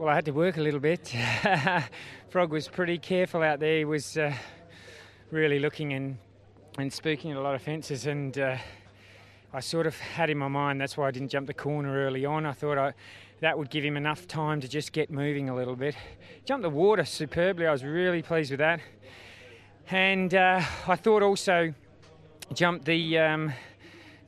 Well, I had to work a little bit. Frog was pretty careful out there. He was uh, really looking and, and spooking at a lot of fences, and uh, I sort of had in my mind that's why I didn't jump the corner early on. I thought I, that would give him enough time to just get moving a little bit. Jumped the water superbly. I was really pleased with that. And uh, I thought also jumped the. Um,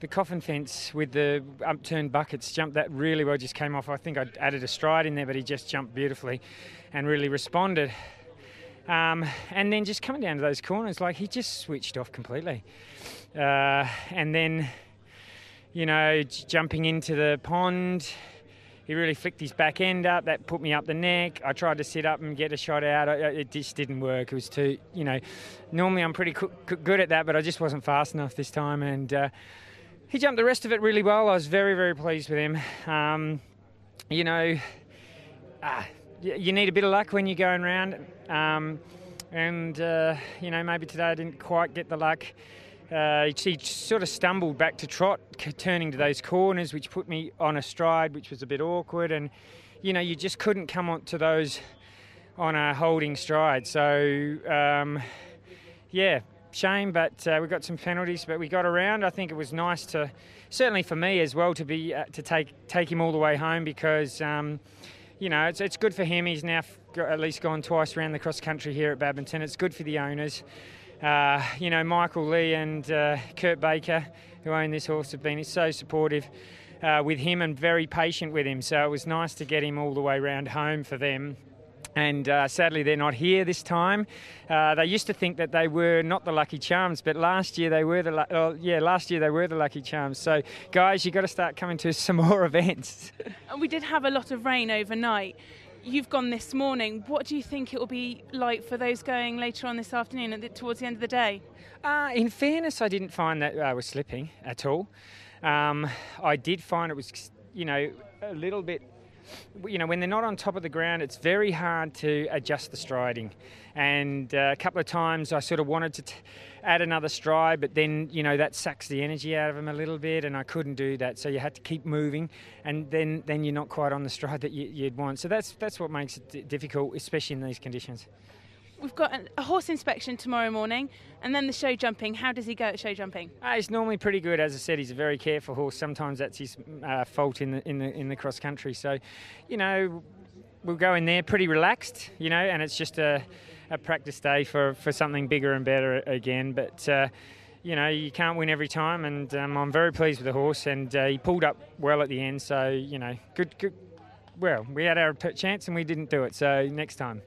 the coffin fence with the upturned buckets jumped that really well. Just came off. I think I added a stride in there, but he just jumped beautifully and really responded. Um, and then just coming down to those corners, like he just switched off completely. Uh, and then, you know, jumping into the pond, he really flicked his back end up. That put me up the neck. I tried to sit up and get a shot out. It just didn't work. It was too, you know, normally I'm pretty good at that, but I just wasn't fast enough this time. And uh, he jumped the rest of it really well. I was very, very pleased with him. Um, you know, ah, you need a bit of luck when you're going around. Um, and, uh, you know, maybe today I didn't quite get the luck. Uh, he sort of stumbled back to trot, turning to those corners, which put me on a stride, which was a bit awkward. And, you know, you just couldn't come on to those on a holding stride. So, um, yeah, shame, but uh, we got some penalties, but we got around. I think it was nice to, certainly for me as well, to be uh, to take take him all the way home because, um, you know, it's it's good for him. He's now at least gone twice around the cross country here at Badminton. It's good for the owners. Uh, you know, Michael Lee and uh, Kurt Baker, who own this horse, have been so supportive. Uh, with him and very patient with him, so it was nice to get him all the way round home for them and uh, sadly they're not here this time. Uh, they used to think that they were not the Lucky Charms, but last year they were the oh, yeah last year they were the Lucky Charms. So guys, you've got to start coming to some more events. And we did have a lot of rain overnight. You've gone this morning. What do you think it will be like for those going later on this afternoon, the, towards the end of the day? Uh, in fairness, I didn't find that I was slipping at all. Um, I did find it was, you know, a little bit you know, when they're not on top of the ground, it's very hard to adjust the striding. And uh, a couple of times I sort of wanted to add another stride, but then, you know, that sucks the energy out of them a little bit, and I couldn't do that. So you had to keep moving, and then, then you're not quite on the stride that you, would want. So that's, that's what makes it difficult, especially in these conditions. We've got a horse inspection tomorrow morning, and then the show jumping. How does he go at show jumping? Uh, he's normally pretty good. As I said, he's a very careful horse. Sometimes that's his uh, fault in the in the in the cross country. So, you know, we'll go in there pretty relaxed, you know, and it's just a, a practice day for for something bigger and better again. But. Uh, you know, you can't win every time, and um, I'm very pleased with the horse. And uh, he pulled up well at the end, so you know, good, good. Well, we had our chance and we didn't do it, so next time.